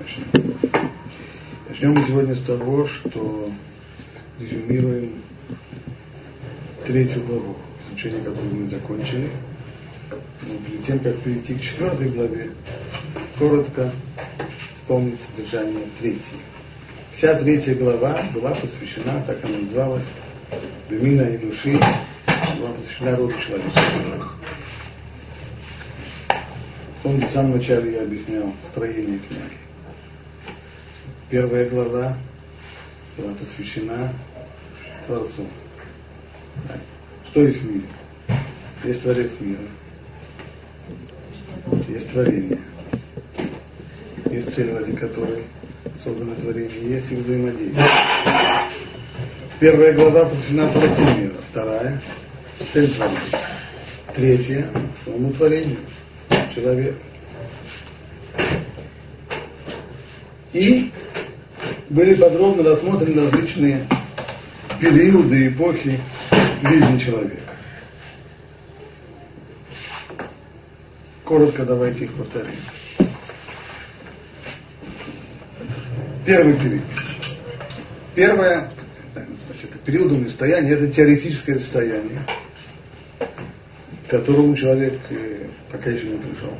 Начнем. Мы сегодня с того, что резюмируем третью главу, изучение которой мы закончили. Но перед тем, как перейти к четвертой главе, коротко вспомнить содержание третьей. Вся третья глава была посвящена, так она называлась, Бемина и Души, была посвящена роду человеческому. Помните, в самом начале я объяснял строение книги. Первая глава была посвящена Творцу. Так. Что есть в мире? Есть Творец мира. Есть творение. Есть цель, ради которой создано творение. Есть и взаимодействие. Первая глава посвящена Творцу мира. Вторая – цель творения. Третья – самому творению. Человек. И были подробно рассмотрены различные периоды, эпохи жизни человека. Коротко давайте их повторим. Первый период. Первое, значит, периодом состояния это теоретическое состояние, к которому человек э, пока еще не пришел.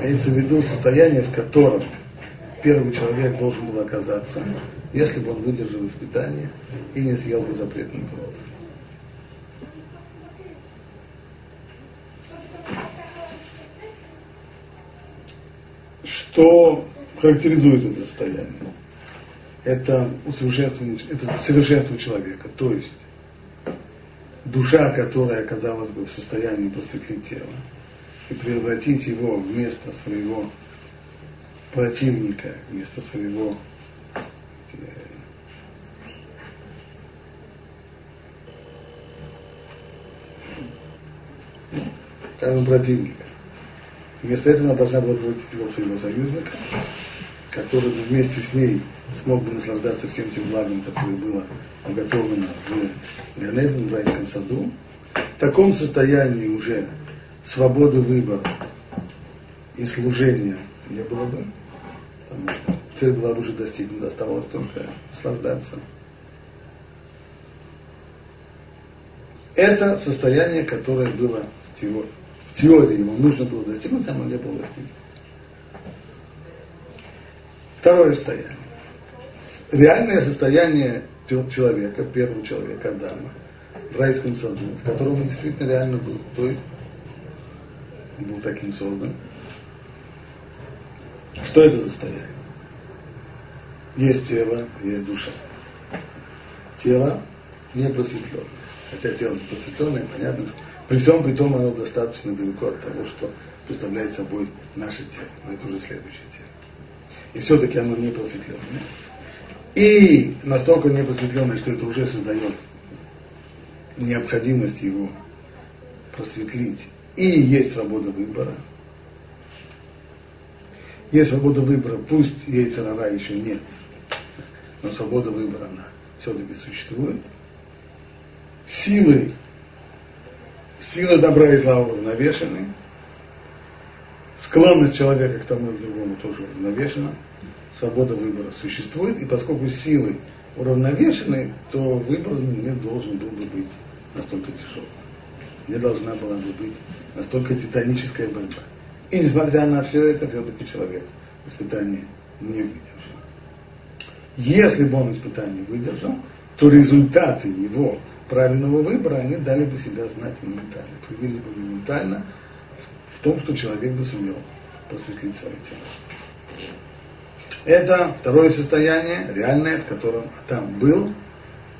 Имеется в виду состояние, в котором первый человек должен был оказаться, если бы он выдержал испытание и не съел бы запретный плод. Что характеризует это состояние? Это совершенство человека, то есть душа, которая оказалась бы в состоянии просветлить тело и превратить его вместо своего противника, вместо своего скажем, противника. Вместо этого она должна была превратить его своего союзника, который вместе с ней смог бы наслаждаться всем тем благом, которое было уготовано в Ганеден, в райском саду. В таком состоянии уже свободы выбора и служения не было бы потому цель была уже достигнута, оставалось только наслаждаться. Это состояние, которое было в теории. В теории его нужно было достигнуть, оно не было достигнуто. Второе состояние. Реальное состояние человека, первого человека, Адама, в райском саду, в котором он действительно реально был. То есть был таким создан. Что это за состояние? Есть тело, есть душа. Тело не просветленное. Хотя тело просветленное, понятно, при всем при том оно достаточно далеко от того, что представляет собой наше тело. Но это уже следующее тело. И все-таки оно не просветленное. И настолько не просветленное, что это уже создает необходимость его просветлить. И есть свобода выбора – есть свобода выбора, пусть яйца еще нет, но свобода выбора она все-таки существует. Силы, силы добра и зла уравновешены. Склонность человека к тому и к другому тоже уравновешена. Свобода выбора существует, и поскольку силы уравновешены, то выбор не должен был бы быть настолько тяжелым. Не должна была бы быть настолько титаническая борьба. И несмотря на все это, все-таки человек испытание не выдержал. Если бы он испытание выдержал, то результаты его правильного выбора, они дали бы себя знать моментально, проявились бы моментально в том, что человек бы сумел просветлить свое тело. Это второе состояние, реальное, в котором Атам был,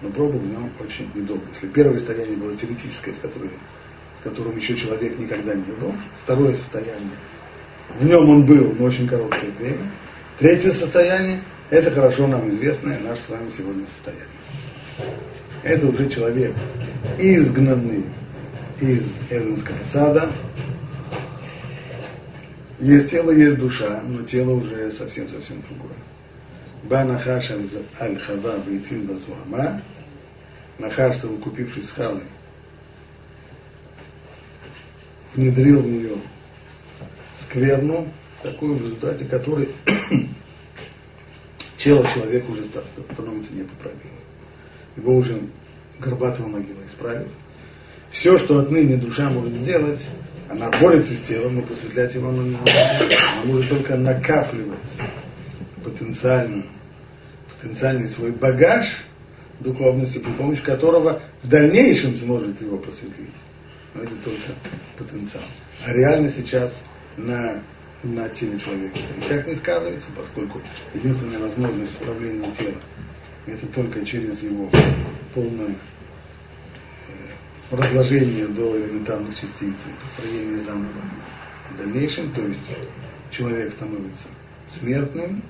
но пробыл в нем очень недолго. Если первое состояние было теоретическое, в которое в котором еще человек никогда не был. Второе состояние, в нем он был, но очень короткое время. Третье состояние, это хорошо нам известное, наше с вами сегодня состояние. Это уже человек, изгнанный из Эденского сада. Есть тело, есть душа, но тело уже совсем-совсем другое. Банахаш аль-хава вейтин базуама, Нахаш, совокупившись с Халой, внедрил в нее скверну, такой, в результате которой тело человека уже становится непоправимым. Его уже горбатого могила исправит. Все, что отныне душа может сделать, она борется с телом, но просветлять его она не. Она может только накапливать потенциальную, потенциальный свой багаж духовности, при помощи которого в дальнейшем сможет его просветлить. Это только потенциал. А реально сейчас на, на теле человека это никак не сказывается, поскольку единственная возможность исправления тела это только через его полное разложение до элементарных частиц и построение заново в дальнейшем, то есть человек становится смертным.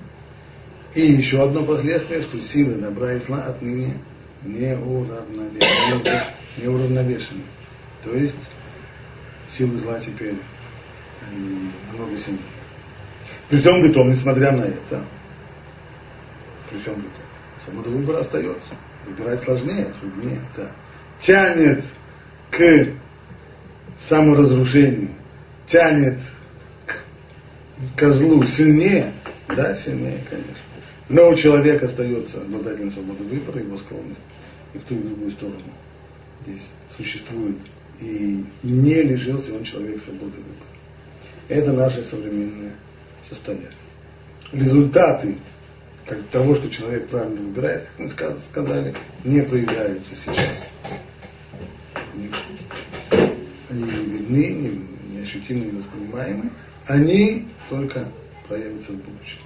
И еще одно последствие, что силы добра и зла отныне не уравновешены. То есть силы зла теперь они намного сильнее. При всем при том, несмотря на это, при всем при том, свобода выбора остается. Выбирать сложнее, труднее, да. Тянет к саморазрушению, тянет к козлу сильнее, да, сильнее, конечно. Но у человека остается обладателем свободы выбора, его склонность и в ту и в другую сторону здесь существует. И не лишился он человек свободы выбора. Это наше современное состояние. Результаты как того, что человек правильно выбирает, как мы сказали, не проявляются сейчас они не видны, не, не воспринимаемы, они только проявятся в будущем.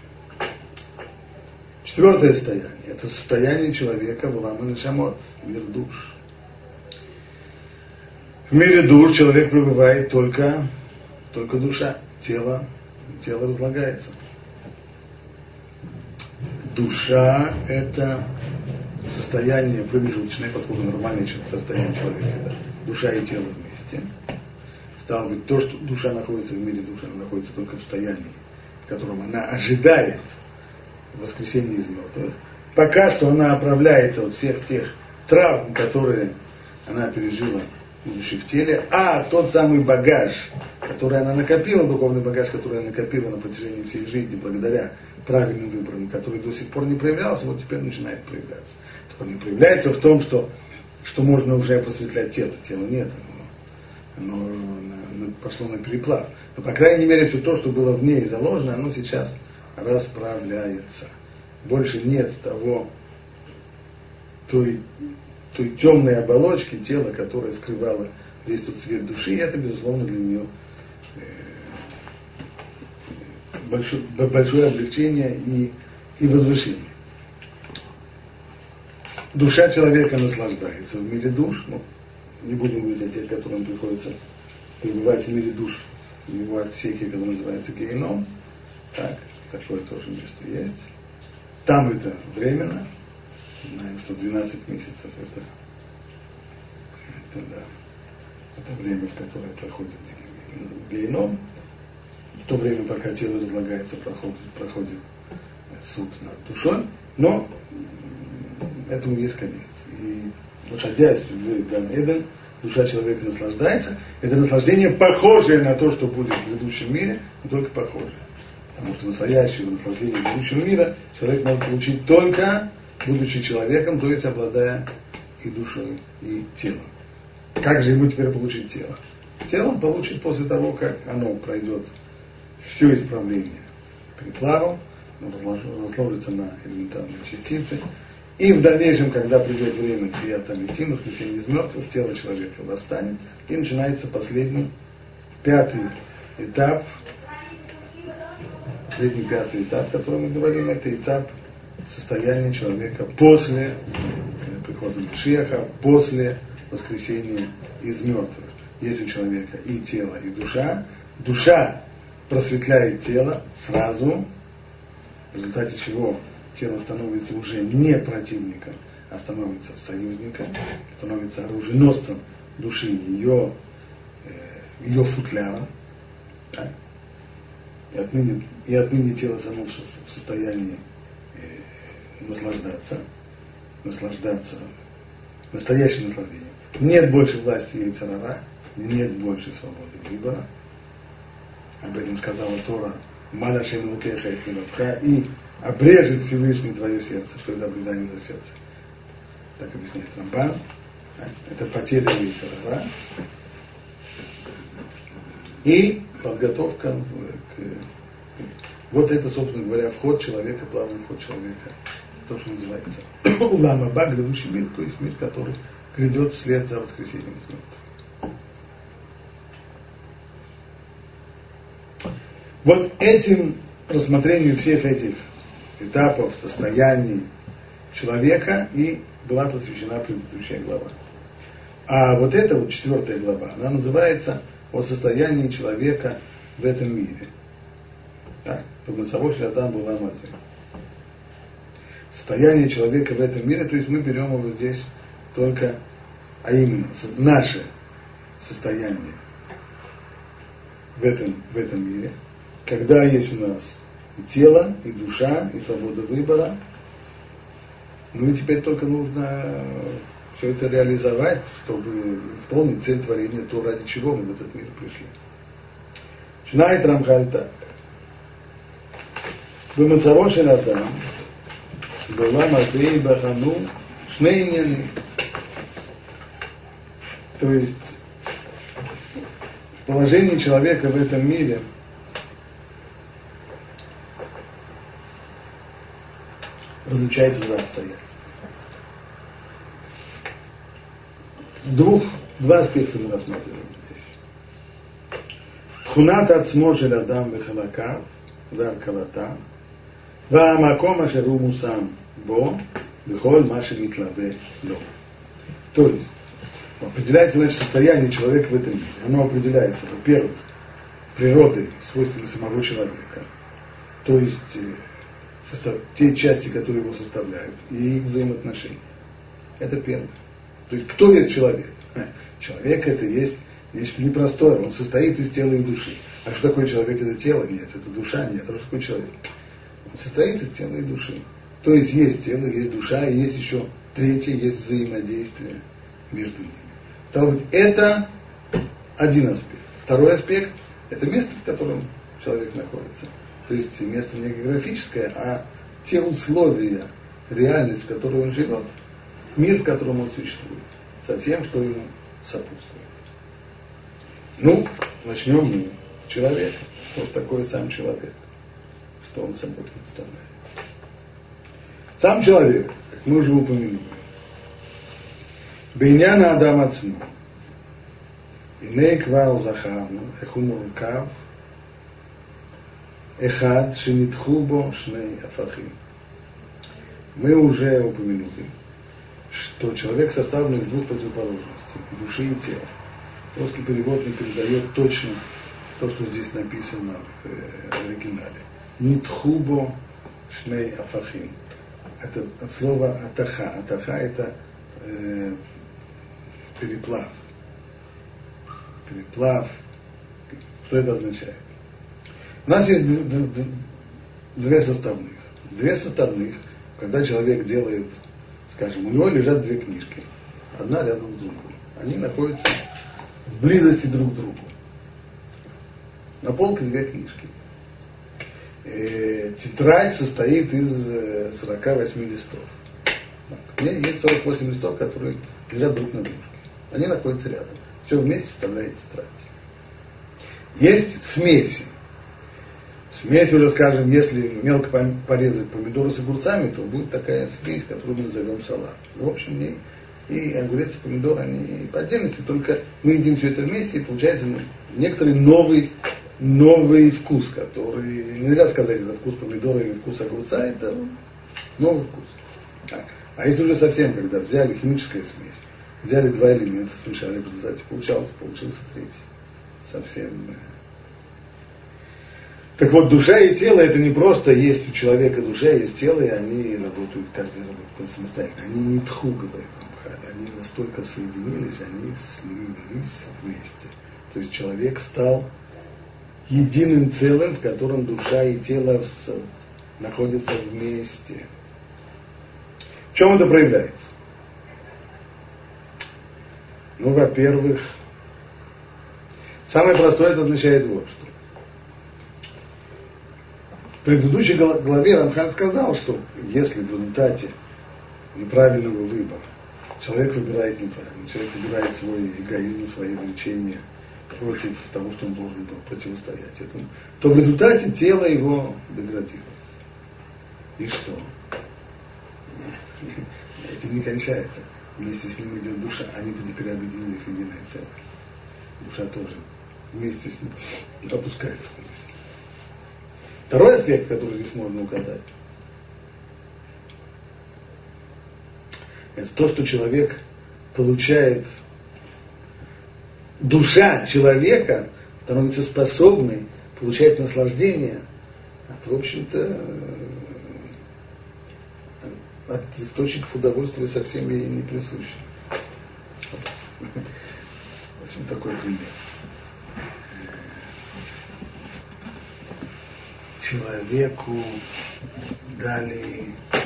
Четвертое состояние – это состояние человека в Уламан Шамот, мир душ. В мире душ человек пребывает только, только душа, тело, тело разлагается. Душа – это состояние промежуточное, поскольку нормальное состояние человека – это душа и тело вместе. Стало быть, то, что душа находится в мире души, она находится только в состоянии, в котором она ожидает воскресения из мертвых. Пока что она оправляется от всех тех травм, которые она пережила, будучи в теле, а тот самый багаж, который она накопила, духовный багаж, который она накопила на протяжении всей жизни, благодаря правильным выборам, который до сих пор не проявлялся, вот теперь начинает проявляться. Так не проявляется в том, что что можно уже просветлять тело. Тело нет, оно, оно пошло на переплав. Но, по крайней мере, все то, что было в ней заложено, оно сейчас расправляется. Больше нет того, той, той темной оболочки тела, которая скрывала весь тот цвет души, и это, безусловно, для нее э, большое, большое облегчение и, и возвышение. Душа человека наслаждается в мире душ, ну, не будем говорить о тех, которым приходится пребывать в мире душ, в его отсеке, который называется геном, так, такое тоже место есть. Там это временно, знаем, что 12 месяцев это, это, да, это время, в которое проходит геном. В то время, пока тело разлагается, проходит, проходит суд над душой, но этому есть конец. И находясь в Ган Эден, душа человека наслаждается. Это наслаждение похожее на то, что будет в грядущем мире, но только похожее. Потому что настоящего наслаждения грядущего мира человек может получить только будучи человеком, то есть обладая и душой, и телом. Как же ему теперь получить тело? Тело он получит после того, как оно пройдет все исправление переплавом, разложится на элементарные частицы, и в дальнейшем, когда придет время приятам идти, воскресенье из мертвых, тело человека восстанет, и начинается последний, пятый этап, последний пятый этап, о котором мы говорим, это этап состояния человека после э, прихода Мишеха, после воскресения из мертвых. Есть у человека и тело, и душа. Душа просветляет тело сразу, в результате чего тело становится уже не противником, а становится союзником, становится оруженосцем души, ее, э, ее футляром. И, отныне, и отныне тело само в состоянии наслаждаться, наслаждаться настоящим наслаждением. Нет больше власти Яйцерара, нет больше свободы выбора. Об этом сказала Тора Манашем Лукеха и и обрежет Всевышний твое сердце, что это обрезание за сердце. Так объясняет Рамбан. Это потеря ветера. И подготовка к... Вот это, собственно говоря, вход человека, плавный вход человека, то, что называется Улама Ба, грядущий мир, то есть мир, который грядет вслед за воскресением смерти. Вот этим рассмотрению всех этих этапов, состояний человека и была посвящена предыдущая глава. А вот эта вот четвертая глава, она называется «О состоянии человека в этом мире». Так, Помысловой Адам была Амазы состояние человека в этом мире, то есть мы берем его здесь только, а именно наше состояние в этом, в этом мире, когда есть у нас и тело, и душа, и свобода выбора, ну и теперь только нужно все это реализовать, чтобы исполнить цель творения, то, ради чего мы в этот мир пришли. Начинает Рамхаль так. Вы мацарошин Адам, בעולם הזה ייבחנו שני עניינים. То есть положение человека в этом мире – различается два обстоятельства. Двух, два аспекта мы рассматриваем здесь. תכונת עצמו של אדם בחלקיו והרכבתה והמקום אשר הוא מושם בו בכל מה שמתלווה לו. То есть, определяется значит, состояние человека в этом мире. Оно определяется, во-первых, природой, свойствами самого человека. То есть, состав, те части, которые его составляют, и их взаимоотношения. Это первое. То есть кто есть человек? А, человек это есть нечто непростое, он состоит из тела и души. А что такое человек? Это тело? Нет. Это душа? Нет. А что такое человек? Состоит из тела и души. То есть есть тело, есть душа, и есть еще третье, есть взаимодействие между ними. Стало быть, это один аспект. Второй аспект – это место, в котором человек находится. То есть место не географическое, а те условия, реальность, в которой он живет, мир, в котором он существует, со всем, что ему сопутствует. Ну, начнем мы с человека. Что такое сам человек? что он собой представляет. Сам человек, как мы уже упомянули, Бейняна Адам Ацма, Иней Квал Захавну, Эхумуркав, Эхад Шинитхубо Шней Афахим. Мы уже упомянули, что человек составлен из двух противоположностей, души и тела. Русский перевод не передает точно то, что здесь написано в э, оригинале. Нитхубо шней афахим. Это от слова атаха. Атаха это э, переплав. Переплав. Что это означает? У нас есть две составных. Две составных, когда человек делает, скажем, у него лежат две книжки, одна рядом с другой. Они находятся в близости друг к другу. На полке две книжки. Э, тетрадь состоит из 48 э, листов. У меня есть 48 листов, которые лежат друг на дружке. Они находятся рядом. Все вместе составляет тетрадь. Есть смеси. Смесь уже, скажем, если мелко порезать помидоры с огурцами, то будет такая смесь, которую мы назовем салат. В общем, и, и огурец и помидор, они по отдельности, только мы едим все это вместе, и получается ну, некоторый новый, новый вкус, который, нельзя сказать, это вкус помидора или вкус огурца, это новый вкус. Так. А если уже совсем, когда взяли химическая смесь, взяли два элемента, смешали в результате, получалось, получился третий. Совсем э, так вот, душа и тело это не просто есть у человека душа, есть тело, и они работают, каждый работает самостоятельно. Они не тху, говорит они настолько соединились, они слились вместе. То есть человек стал единым целым, в котором душа и тело находятся вместе. В чем это проявляется? Ну, во-первых, самое простое это означает вот что В предыдущей главе Рамхан сказал, что если в результате неправильного выбора человек выбирает неправильно, человек выбирает свой эгоизм, свои влечения против того, что он должен был противостоять этому, то в результате тело его деградирует. И что? Этим не кончается. Вместе с ним идет душа, они-то теперь объединились в единое целое. Душа тоже вместе с ним опускается вниз. Второй аспект, который здесь можно указать, это то, что человек получает, душа человека становится способной получать наслаждение от, в общем-то, от источников удовольствия совсем ей не присущих. Возьмем такой пример. человеку дали э,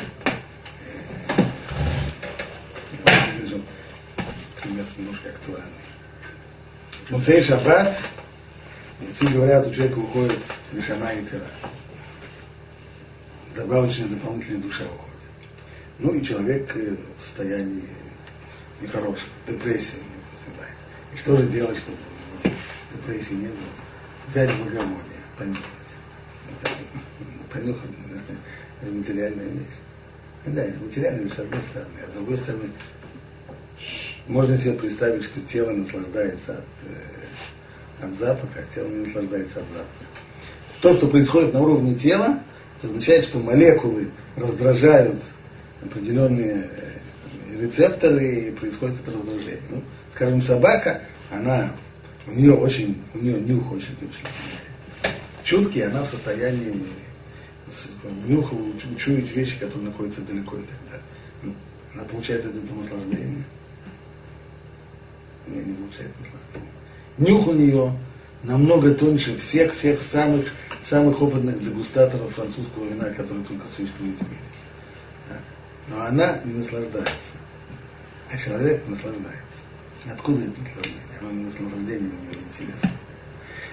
пример немножко актуальный. Муцей Шаббат, если говорят, у человека уходит Нишама и Тира. Добавочная дополнительная душа уходит. Ну и человек э, в состоянии нехорошем, депрессии у него развивается. И что же делать, чтобы депрессии не было? Взять благовоние, понюхать понюхать, это материальная вещь. Да, это материальная вещь с одной стороны, а с другой стороны, можно себе представить, что тело наслаждается от, э, от запаха, а тело не наслаждается от запаха. То, что происходит на уровне тела, это означает, что молекулы раздражают определенные э, рецепторы и происходит это раздражение. Ну, скажем, собака, она, у нее очень, у нее нюх очень, очень чуткий, она в состоянии нюха учуять вещи, которые находятся далеко и так далее. Ну, она получает этого наслаждение. Не, не получает наслаждение. Нюх у нее намного тоньше всех, всех самых, самых опытных дегустаторов французского вина, которые только существуют в мире. Но она не наслаждается. А человек наслаждается. Откуда это наслаждение? Оно не наслаждение, не интересно.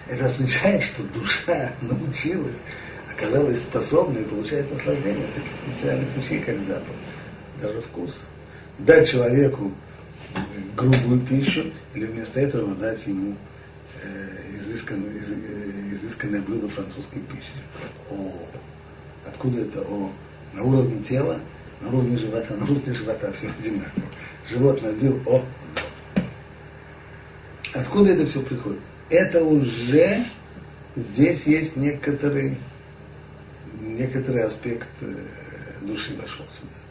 Это означает, что душа научилась оказалась способной получать наслаждение от таких материальных вещей, как запах, даже вкус. Дать человеку грубую пищу или вместо этого дать ему э, изысканное, из, э, изысканное блюдо французской пищи. О, откуда это? О, на уровне тела, на уровне живота, на уровне живота все одинаково. Живот набил, о, Откуда это все приходит? Это уже здесь есть некоторый некоторый аспект э, души вошел сюда.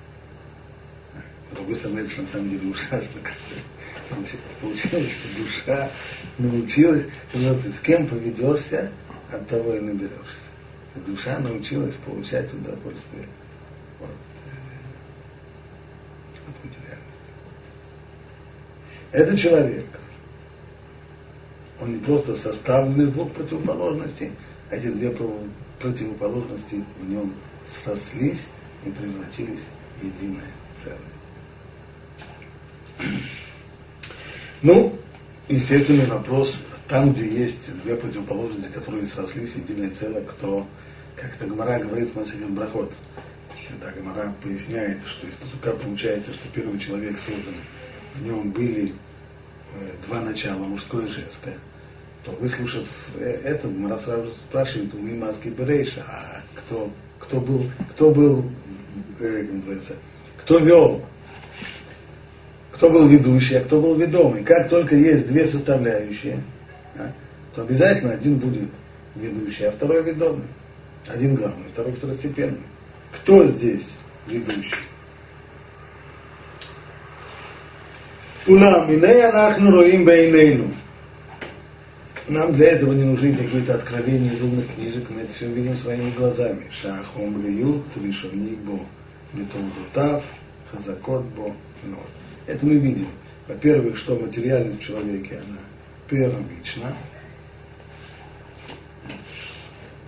С другой стороны, это на самом деле ужасно. Значит, получилось, что душа научилась, с кем поведешься, от того и наберешься. Душа научилась получать удовольствие от, э, от материальности. Это человек. Он не просто составлен из двух противоположностей, а эти две противоположности в нем срослись и превратились в единое целое. Ну, естественный вопрос, там, где есть две противоположности, которые срослись в единое целое, кто, как это Гмара говорит в Масилин Брахот, когда Гмара поясняет, что из посука получается, что первый человек создан, в нем были э, два начала, мужское и женское то выслушав это, Мара сразу спрашивает у Мимаски Берейша, а кто, кто был, кто был, э, как называется, кто вел, кто был ведущий, а кто был ведомый. Как только есть две составляющие, а, то обязательно один будет ведущий, а второй ведомый. Один главный, второй второстепенный. Кто здесь ведущий? Улам, роим бейнейну. Нам для этого не нужны какие-то откровения из умных книжек, мы это все видим своими глазами. Шахом Риют, Ришоник Бо, Метолдутав, Хазакот Бо. Вот. Это мы видим. Во-первых, что материальность в человеке, она первична.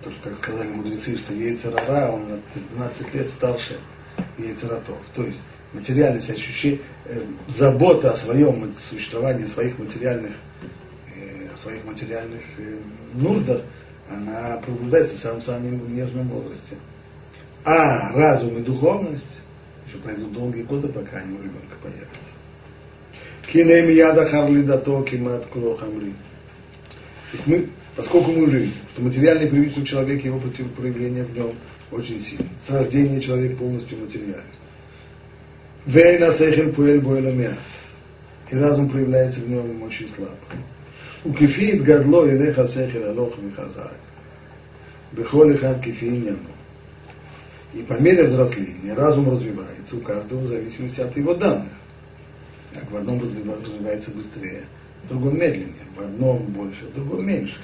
То, что, как сказали мудрецы, что Ейцерара, он на 12 лет старше Ейцератов. То есть материальность, ощущение, э, забота о своем существовании, своих материальных своих материальных э, нуждах, она пробуждается в самом-самом нежном возрасте. А разум и духовность еще пройдут долгие годы, пока они у ребенка появятся. Кинем яда харли дато кимат кулохамри. мы, поскольку мы увидели, что материальный привычный человек, его проявление в нем очень сильно. С рождения человек полностью материален. Вейна сехель пуэль буэламят. И разум проявляется в нем очень слабо. У кефит гадло и леха сехель алох михазак. Бехоль хат кефи И по мере взросления разум развивается у каждого в зависимости от его данных. Так, в одном развивается быстрее, в другом медленнее, в одном больше, в другом меньше.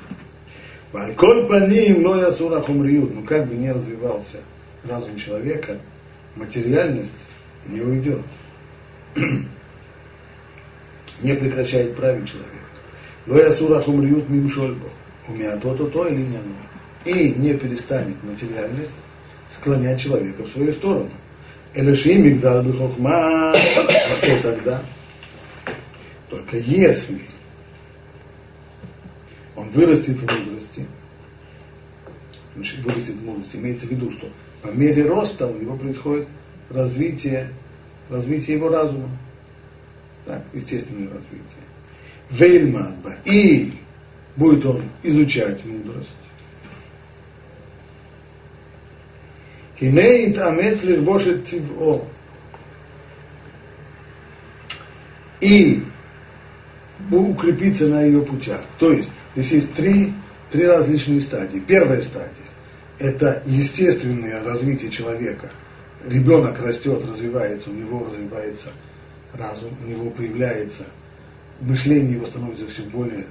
Вальколь паним лоя сура хумриют, но как бы не развивался разум человека, материальность не уйдет. не прекращает править человека. Лоя сура хумриют мим шольбо. У меня то-то, то или не. И не перестанет материальность склонять человека в свою сторону. Элешим мигдал бы хохма. А что тогда? Только если он вырастет в мудрости, значит, вырастет в мудрости, имеется в виду, что по мере роста у него происходит развитие, развитие его разума. Так, естественное развитие. Веймадба. И будет он изучать мудрость. Хиней тамец лирбошет тиво. И укрепиться на ее путях. То есть, здесь есть три, три различные стадии. Первая стадия – это естественное развитие человека. Ребенок растет, развивается, у него развивается разум, у него появляется мышление его становится все более,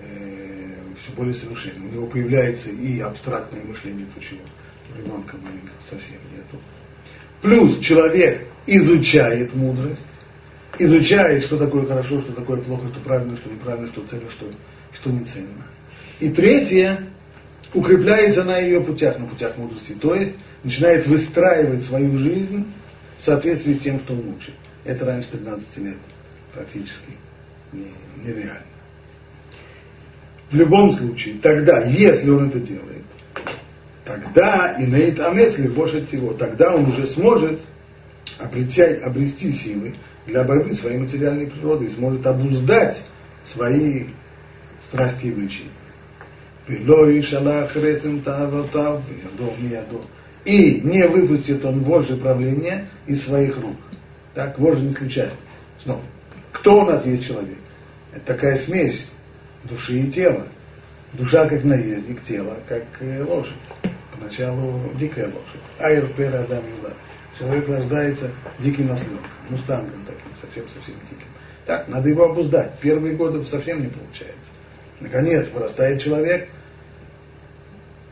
э, все более совершенным. У него появляется и абстрактное мышление, то, чего ребенка маленького совсем нету. Плюс человек изучает мудрость, изучает, что такое хорошо, что такое плохо, что правильно, что неправильно, что ценно, что, что не ценно. И третье, укрепляется на ее путях, на путях мудрости. То есть начинает выстраивать свою жизнь в соответствии с тем, что он учит. Это раньше 13 лет практически нереально. В любом случае, тогда, если он это делает, тогда и нейт амец больше всего, тогда он уже сможет обрести, обрести силы для борьбы своей материальной природой и сможет обуздать свои страсти и влечения. И не выпустит он вожжи правления из своих рук. Так, вожжи не случайно. Снова. Кто у нас есть человек? Это такая смесь души и тела. Душа как наездник, тело как э, лошадь. Поначалу дикая лошадь. Айр пер адам юла. Человек рождается диким осленком, мустангом таким, совсем-совсем диким. Так, надо его обуздать. Первые годы совсем не получается. Наконец, вырастает человек.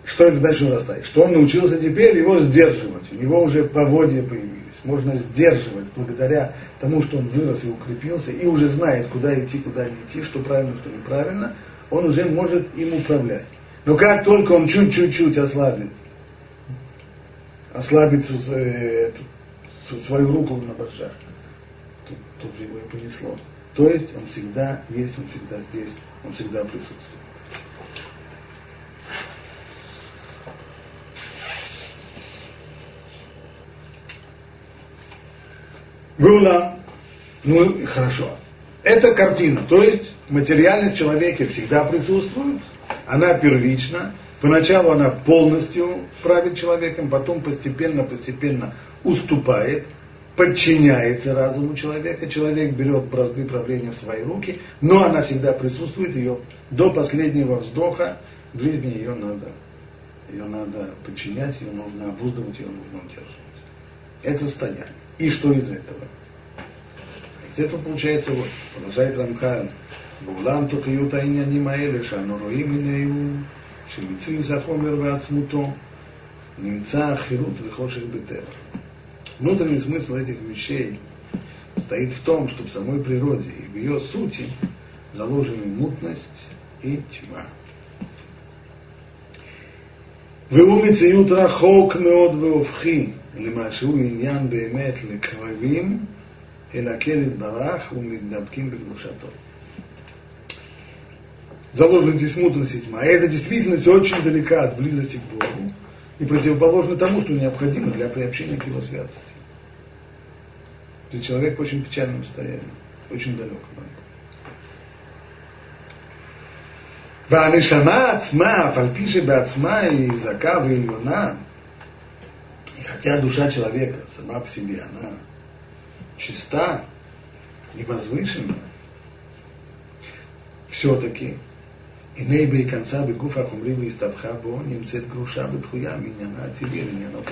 Что это значит вырастает? Что он научился теперь его сдерживать. У него уже поводья появились. Можно сдерживать благодаря тому, что он вырос и укрепился, и уже знает, куда идти, куда не идти, что правильно, что неправильно, он уже может им управлять. Но как только он чуть-чуть ослабит ослабить э, свою руку на боржах, тут, тут его и понесло. То есть он всегда есть, он всегда здесь, он всегда присутствует. Вула, ну хорошо. Это картина, то есть материальность в человеке всегда присутствует, она первична, Поначалу она полностью правит человеком, потом постепенно, постепенно уступает, подчиняется разуму человека, человек берет бразды правления в свои руки, но она всегда присутствует, ее до последнего вздоха в жизни ее надо, ее надо подчинять, ее нужно обуздывать, ее нужно удерживать. Это состояние. И что из этого? Из этого получается вот, продолжает Рамхан, Баулам только юта не маэле, шану роим שמציץ החומר ועצמותו, נמצא החירות וחושך בטבע. Внутренний смысл этих вещей стоит в том, что в самой природе и в ее сути заложены мутность и тьма. והוא מציאות רחוק מאוד והופכי למה שהוא עניין באמת לקרבים אל הקל יתברך ומתדבקים בקדושתו. заложена здесь мудрость и тьма. И эта действительность очень далека от близости к Богу и противоположна тому, что необходимо для приобщения к Его святости. То есть человек в очень печальном состоянии, очень далек от Бога. והנשמה עצמה, אף על פי שבעצמה היא זכה ועליונה, и хотя душа человека сама по себе, она чиста и возвышена, все-таки и Инейбе и конца бегуфа хумрива и стабхабо немцет груша бетхуя миняна тебе миняна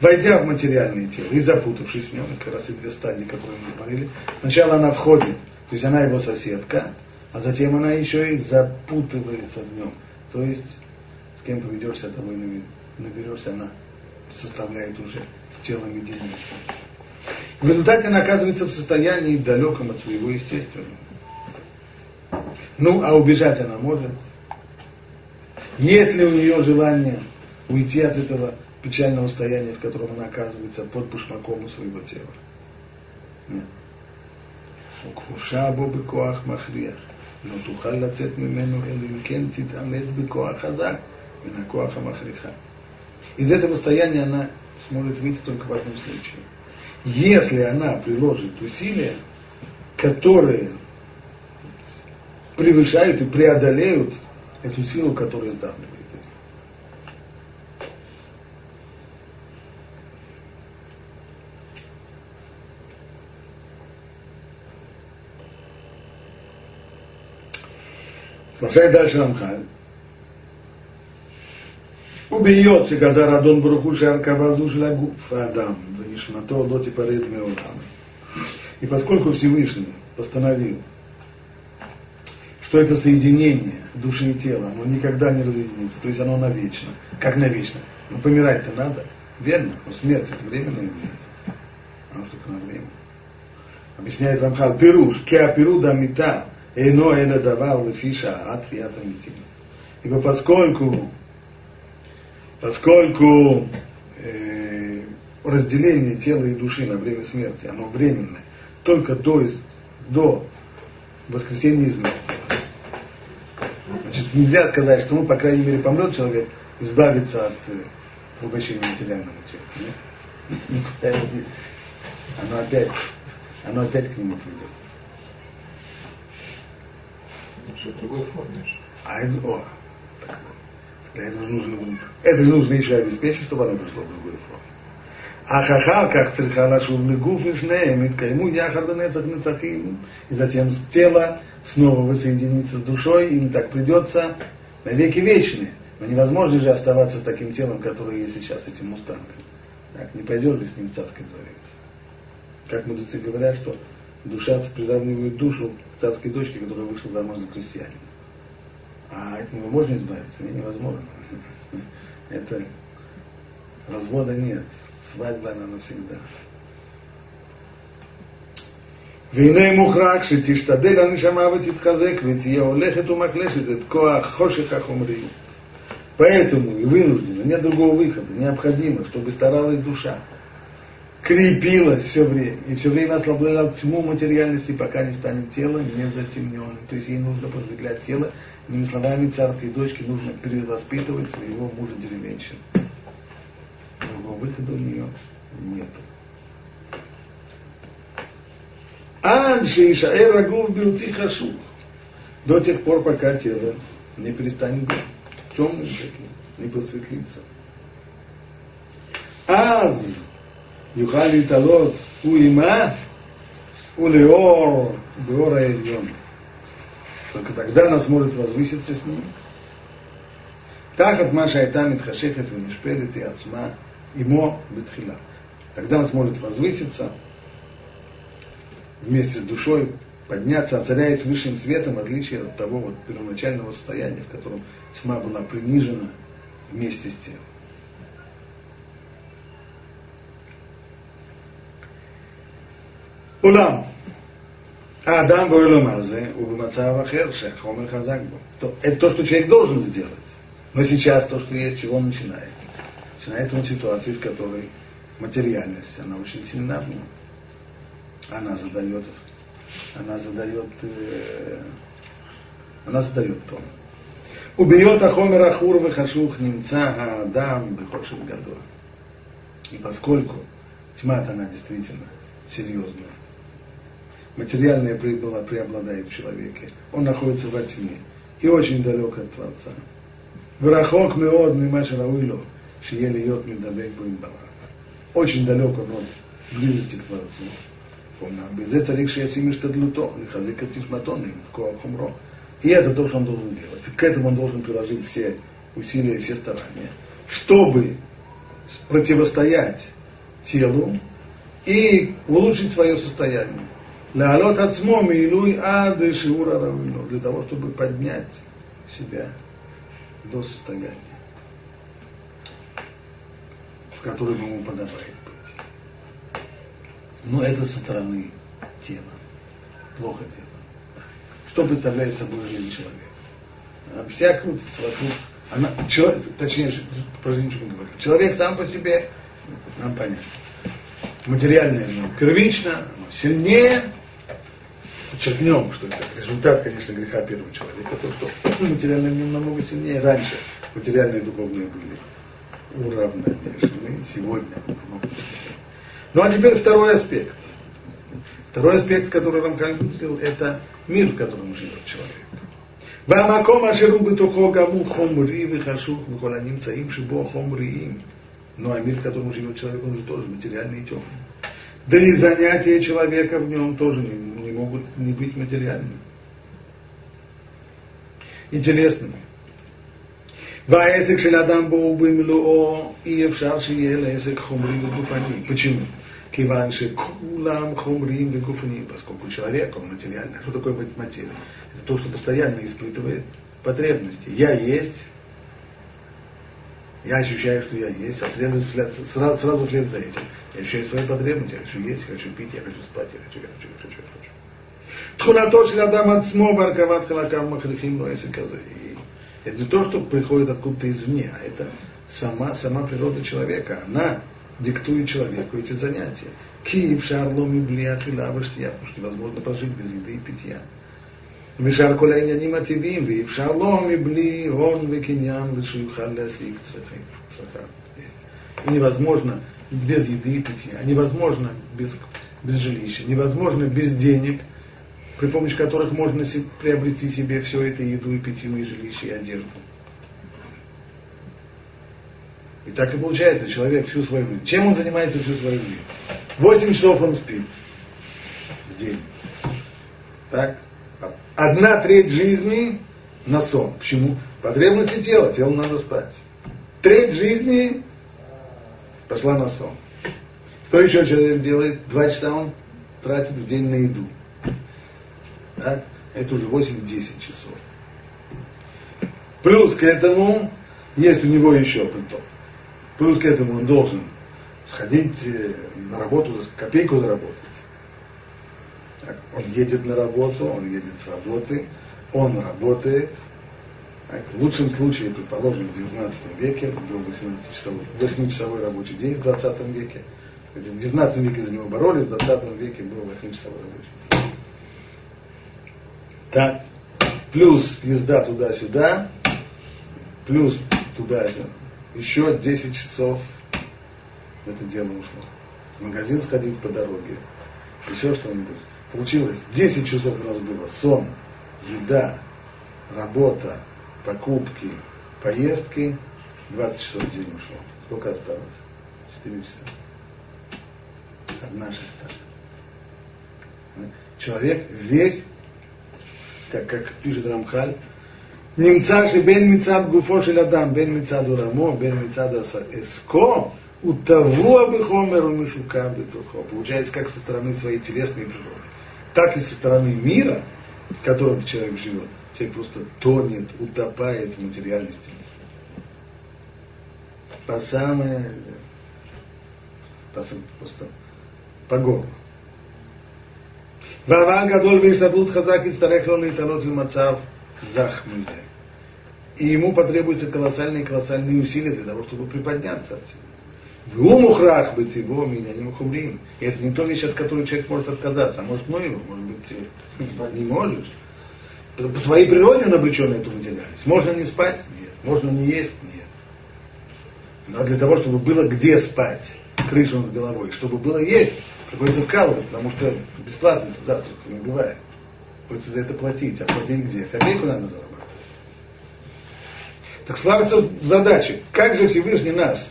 Войдя в материальное тело и запутавшись в нем, как раз и две стадии, которые мы говорили, сначала она входит, то есть она его соседка, а затем она еще и запутывается в нем. То есть с кем поведешься, тобой наберешься, она составляет уже телом единицу. В результате она оказывается в состоянии далеком от своего естественного. Ну, а убежать она может. Есть ли у нее желание уйти от этого печального состояния, в котором она оказывается под бушмаком у своего тела? Нет. וכבושה בו בכוח מכריח. לא תוכל לצאת ממנו אלא אם כן תתאמץ בכוח חזק מן הכוח המכריחה. Из этого состояния она сможет выйти только в одном случае. Если она приложит усилия, которые превышают и преодолеют эту силу, которая сдавливает. их. Продолжает дальше Рамхаль. Убьется, когда Радон Баруху Шаркавазу Шлагуф Адам, Ванишмато Лоти Паред Меулам. И поскольку Всевышний постановил, что это соединение души и тела, оно никогда не разъединится, то есть оно навечно. Как навечно? Ну помирать-то надо, верно, но смерть это временное явление. Оно только на время. Объясняет Рамхал, пируш, кеа пируда мита, эйно эля давал лефиша атфията митим. Ибо поскольку, поскольку э, разделение тела и души на время смерти, оно временное, только до, до воскресения из мертвых. Значит, нельзя сказать, что, ну, по крайней мере, помрет человек, избавиться от э, порабощения материального тела. Нет? Никуда его деть. Оно опять, оно опять к нему придет. Что в другой форме. А это, о, так, для этого нужно, это нужно еще обеспечить, чтобы оно пришло в другой форме. אך אחר כך צריכה לשוב לגוף ושניהם יתקיימו יחד לנצח נצחים, и затем тело снова воссоединиться с душой, им так придется на веки вечные. Но невозможно же оставаться таким телом, которое есть сейчас, этим мустангом. Так, не пойдешь же с ним в царский дворец. Как мудрецы говорят, что душа приравнивает душу к царской дочке, которая вышла замуж за крестьянина. А от него можно избавиться? Нет, невозможно. Это развода нет. Свадьба она навсегда. והנה מוכרח שתשתדל הנשמה ותתחזק ותהיה הולכת ומחלשת את כוח חושך החומריות. Поэтому и вынуждена, нет другого выхода, необходимо, чтобы старалась душа, крепилась все время, и все время ослабляла тьму материальности, пока не станет тело не затемненным. То есть ей нужно просветлять тело, иными словами, царской дочке нужно перевоспитывать своего мужа деревенщина. другого выхода у нее нет. Анши Ишаэр Рагов был Тихашу. До тех пор, пока тело не перестанет быть темным таким, не посветлится. Аз Юхали Талот Уима Улеор Беора Эльон. Только тогда она сможет возвыситься с ним. Так от Маша Айтамит Хашехет и и отсма. עמו בתחילה. Тогда он сможет возвыситься вместе с душой подняться, озаряясь высшим светом, в отличие от того вот первоначального состояния, в котором тьма была принижена вместе с телом. אולם, האדם בעולם הזה הוא במצב אחר שהחומר חזק בו. Это то, что человек должен сделать. Но сейчас то, что есть, чего он начинает? Начинает он ситуации, в которой материальность, она очень сильна в нем она задает, она задает э, Она создает тон. Убьет Ахомер Ахур Вахашух немца Адам Бехошев Гадор. И поскольку тьма она действительно серьезная, материальное преобладает в человеке, он находится во тьме и очень далек от Творца. Врахок меод мимаша рауило, шиели йот медабек буим Очень далек он от близости к Творцу. בזה צריך שישים השתדלותו, לחזק את תשמתו נגד כוח חומרו. И это то, что он должен делать. К этому он должен приложить все усилия, все старания, чтобы противостоять телу и улучшить свое состояние. Лаалот ацмо милуй ады шиура равину. Для того, чтобы поднять себя до состояния, в котором ему подобает быть. Но это со стороны тела. Плохо дело. Что представляет собой жизнь человека? Вся крутится вокруг. Она, человек, точнее, про женщину говорю. Человек сам по себе, нам понятно. Материальное нем первично, сильнее, подчеркнем, что это результат, конечно, греха первого человека, то, что материальные в нем намного сильнее. Раньше материальные и духовные были уравновешены, сегодня намного сильнее. Ну а теперь второй аспект. Второй аспект, который Рамхан выделил, это мир, в котором живет человек. והמקום אשר הוא בתוכו גם הוא חומרי וחשוך וכל הנמצאים שבו חומריים. Ну а мир, в котором живет человек, он же тоже материальный и темный. Да и занятия человека в нем тоже не, не могут не быть материальными и телесными. והעסק של אדם בו הוא במלואו אי אפשר שיהיה לעסק חומרי וגופני. Почему? כיוון שכולם חומריים וגופניים, поскольку человек, он материальный. А что такое быть материей? Это то, что постоянно испытывает потребности. Я есть, я ощущаю, что я есть, а следует, сразу, сразу вслед за этим. Я ощущаю свои потребности, я хочу есть, хочу пить, я хочу спать, я хочу, я хочу, я хочу, я хочу. תכונתו של אדם עצמו בהרכבת חלקיו מכריחים לו עסק הזה. Это не то, что приходит откуда-то извне, а это сама, сама природа человека. Она диктует человеку эти занятия. Киев, шарлом и блия, хила, потому что невозможно прожить без еды и питья. ושאר כל העניינים הטבעיים, ואפשר לו מבלי הון וקניין ושיוכל להשיג צרכיו. И невозможно без еды и питья, невозможно без, без жилища, невозможно без денег, при помощи которых можно приобрести себе все это, еду и питью, и жилище, и одежду. И так и получается, человек всю свою жизнь. Чем он занимается всю свою жизнь? Восемь часов он спит в день. Так? Одна треть жизни на сон. Почему? Потребности тела, телу надо спать. Треть жизни пошла на сон. Что еще человек делает? Два часа он тратит в день на еду. Так? Это уже 8-10 часов. Плюс к этому есть у него еще приток. Плюс к этому он должен сходить э, на работу, копейку заработать. Он едет на работу, он едет с работы, он работает. В лучшем случае, предположим, в 19 веке был 18-часовой, 8-часовой рабочий день в 20 веке. В 19 веке за него боролись, в 20 веке был 8-часовой рабочий день. Так, плюс езда туда-сюда, плюс туда-сюда, еще 10 часов это дело ушло. В магазин сходить по дороге, еще что-нибудь. Получилось 10 часов у нас было сон, еда, работа, покупки, поездки, 20 часов в день ушло. Сколько осталось? 4 часа. Одна шестая. Человек весь, так как пишет Рамхаль, Немцаши бен мицад гуфоши адам, бен мицад урамо, бен мицад эско, у того обыхомеру мишука бетухо. Получается, как со стороны своей телесной природы, так и со стороны мира, в котором человек живет. Человек просто тонет, утопает в материальности. По самое... По, просто по горло. והרען גדול והשתדלות חזק יצטרך לו להתעלות במצב זך מזה. И ему потребуются колоссальные колоссальные усилия для того, чтобы приподняться отсюда. והוא מוכרח בטבעו מעניינים חומריים. Это не то вещь, от которой человек может отказаться, а может, ну его, может быть, не можешь. По своей природе он обречен на эту материальность. Можно не спать? Нет. Можно не есть? Нет. Но для того, чтобы было где спать, крышу над головой, чтобы было есть, приходится вкалывать, потому что бесплатно завтрак не бывает. Приходится за это платить. А платить где? Копейку надо зарабатывать. Так ставится задача, как же Всевышний нас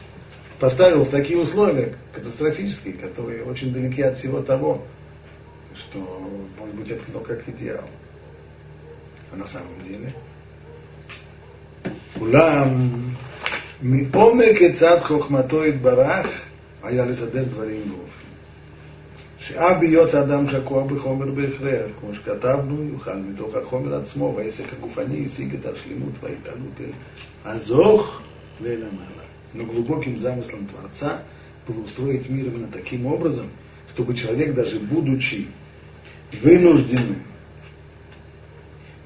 поставил в такие условия катастрофические, которые очень далеки от всего того, что может быть это как идеал. А на самом деле אולם מעומק עצת חוכמתו יתברך היה לסדר דברים באופן. שאף בהיות האדם שקוע בחומר בהכרח, כמו שכתבנו, יוכל מתוך החומר עצמו והעסק הגופני השיג את השלמות וההתעלות אל הזוך ואל המעלה. Но глубоким замыслом Творца было устроить мир именно таким образом, чтобы человек, даже будучи вынужденным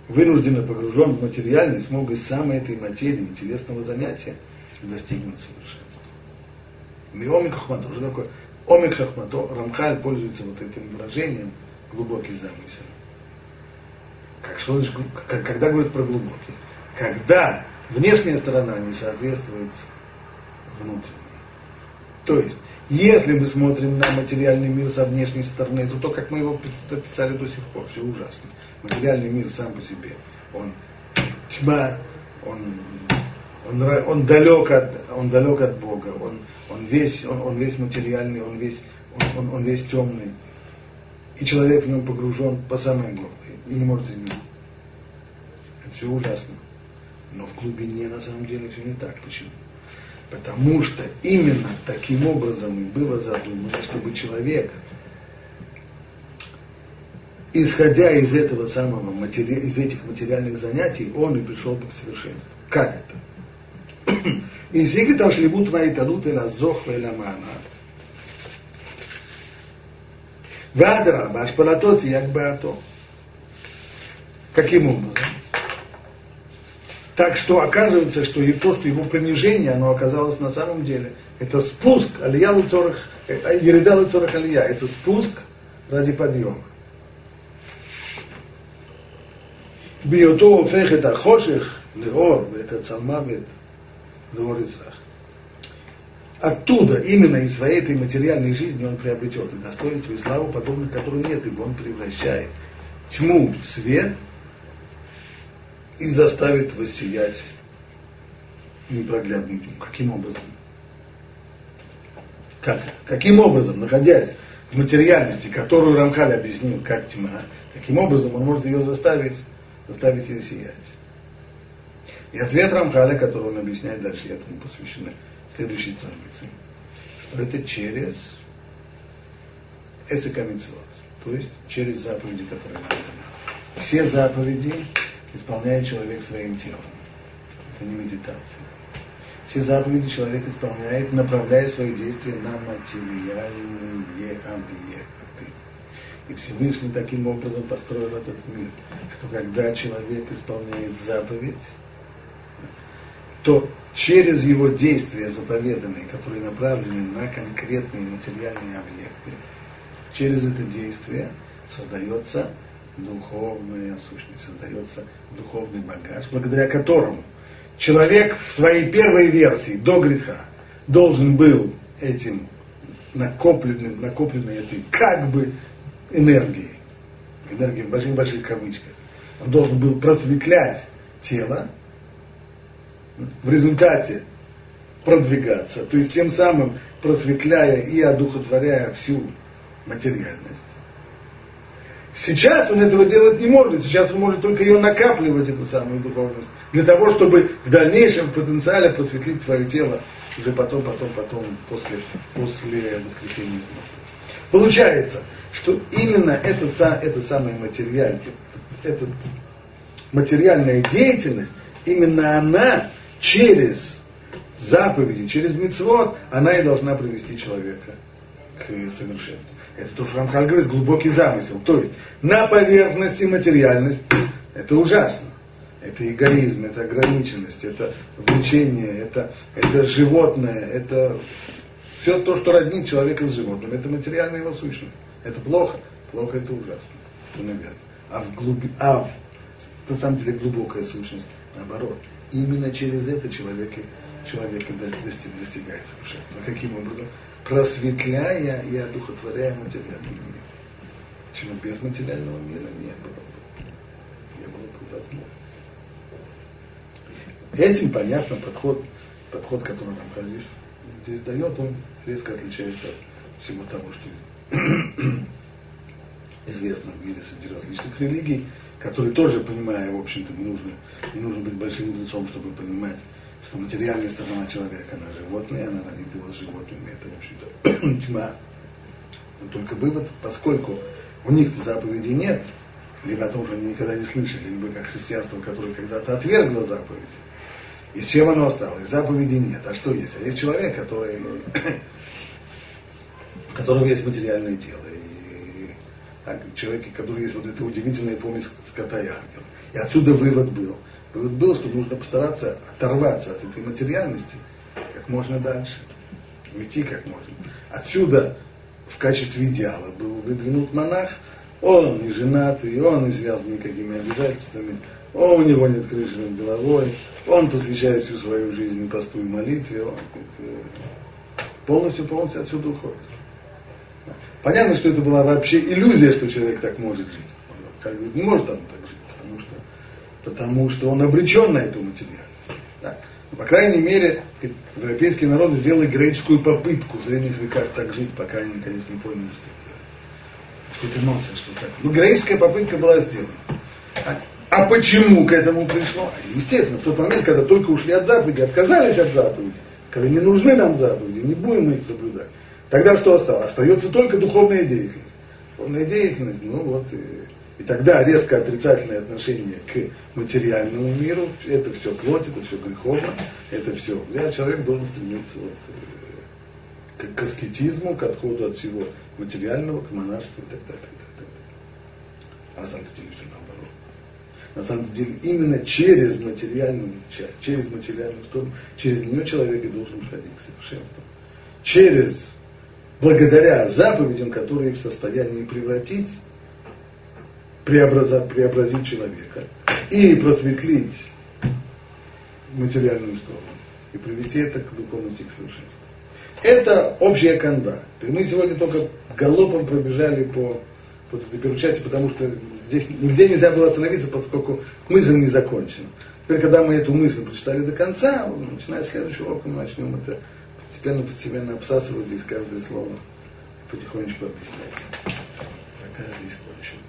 вынужденно погружен в материальность, мог из самой этой материи телесного занятия достигнуть совершенства. Миомик Хахмато, что такое? Омик Хахмато, Рамхаль пользуется вот этим выражением глубокий замысел. Как, что, как, когда говорят про глубокий? Когда внешняя сторона не соответствует внутренней. То есть, если мы смотрим на материальный мир со внешней стороны, то то, как мы его описали до сих пор, все ужасно. Материальный мир сам по себе, он тьма, он, он, он, далек, от, он далек от Бога, он, он, весь, он, он весь материальный, он весь, он, он, он весь темный. И человек в нем погружен по самой горло и не может изменить. Это все ужасно. Но в глубине на самом деле все не так. Почему? Потому что именно таким образом и было задумано, чтобы человек, исходя из этого самого из этих материальных занятий, он и пришел бы к совершенству. Как это? И сиги там шлибут вайтадут эла зох эла маана. Вадра, башпалатот як баато. Каким образом? Так что оказывается, что и то, что его принижение, оно оказалось на самом деле, это спуск, алия луцорах, э, ереда луцорах алия, это спуск ради подъема. בהיותו הופך את החושך לאור ואת הצלמוות לאור Зворица. Оттуда, именно из своей этой материальной жизни он приобретет и достоинство, и славу, подобных которой нет, ибо он превращает тьму в свет и заставит воссиять непроглядную тьму. Каким образом? Как? Каким образом, находясь в материальности, которую Рамхаль объяснил как тьма, каким образом он может ее заставить, заставить ее сиять. И ответ Рамхаля, который он объясняет дальше, этому посвящены следующей странице, что это через эсекамицвот, то есть через заповеди, которые нам даны. Все заповеди исполняет человек своим телом. Это не медитация. Все заповеди человек исполняет, направляя свои действия на материальные объекты. И Всевышний таким образом построил этот мир, что когда человек исполняет заповедь, то через его действия заповеданные, которые направлены на конкретные материальные объекты, через это действие создается духовная сущность, создается духовный багаж, благодаря которому человек в своей первой версии до греха должен был этим накопленным, накопленной этой как бы энергией, энергией в больших-больших кавычках, он должен был просветлять тело, в результате продвигаться, то есть тем самым просветляя и одухотворяя всю материальность. Сейчас он этого делать не может, сейчас он может только ее накапливать, эту самую духовность, для того, чтобы в дальнейшем потенциале просветлить свое тело уже потом, потом, потом, после, после воскресения из Получается, что именно этот, эта самая материальная, этот, материальная деятельность, именно она через заповеди, через мецвод, она и должна привести человека к совершенству. Это то, что Рамхаль говорит, глубокий замысел. То есть на поверхности материальность это ужасно. Это эгоизм, это ограниченность, это влечение, это, это животное, это все то, что роднит человека с животным, это материальная его сущность. Это плохо, плохо это ужасно. Это наверное. А в, глуби, а в на самом деле глубокая сущность, наоборот. Именно через это человек, человек достигает совершенства. Каким образом? Просветляя и одухотворяя материальный мир. Чего без материального мира не было бы. Не было бы возможно. Этим понятно подход, подход, который нам Хазис здесь дает, он резко отличается от всего того, что известно в мире среди различных религий, которые тоже, понимая, в общем-то, не нужно, не нужно быть большим мудрецом, чтобы понимать, что материальная сторона человека, она животное, она родит его с животными, это, в общем-то, тьма. Но только вывод, поскольку у них-то заповедей нет, либо о том, что они никогда не слышали, либо как христианство, которое когда-то отвергло заповеди, и чем оно осталось? Заповедей нет. А что есть? А есть человек, который, у которого есть материальное тело. Так, человек, который есть вот эта удивительная помесь скота ангела. И отсюда вывод был. Вывод был, что нужно постараться оторваться от этой материальности как можно дальше. Уйти как можно. Отсюда в качестве идеала был выдвинут монах. Он не женатый, он не связан никакими обязательствами о, у него нет крыши над головой, он посвящает всю свою жизнь посту и молитве, он полностью, полностью отсюда уходит. Понятно, что это была вообще иллюзия, что человек так может жить. Как бы не может он так жить, потому что, потому что он обречен на эту материальность. Да? Но, по крайней мере, европейские народы сделали греческую попытку в средних веках так жить, пока они наконец не поняли, что это, что это нонсенс, что так. Но греческая попытка была сделана. А почему к этому пришло? Естественно, в тот момент, когда только ушли от заповеди, отказались от заповеди, когда не нужны нам заповеди, не будем мы их соблюдать, тогда что осталось? Остается только духовная деятельность. Духовная деятельность, ну вот, и, и тогда резко отрицательное отношение к материальному миру, это все плоть, это все греховно, это все. Я человек должен стремиться вот, э, к, к аскетизму, к отходу от всего материального, к монарству и так далее. Так далее. А на самом деле все наоборот на самом деле именно через материальную часть, через материальную сторону, через нее человек и должен приходить к совершенству. Через, благодаря заповедям, которые в состоянии превратить, преобразить, преобразить человека и просветлить материальную сторону и привести это к духовности, к совершенству. Это общая канва. Мы сегодня только галопом пробежали по вот этой первой части, потому что здесь нигде нельзя было остановиться, поскольку мысль не закончена. Теперь, когда мы эту мысль прочитали до конца, начиная с следующего урока, мы начнем это постепенно-постепенно обсасывать здесь каждое слово, потихонечку объяснять. Пока здесь кончим.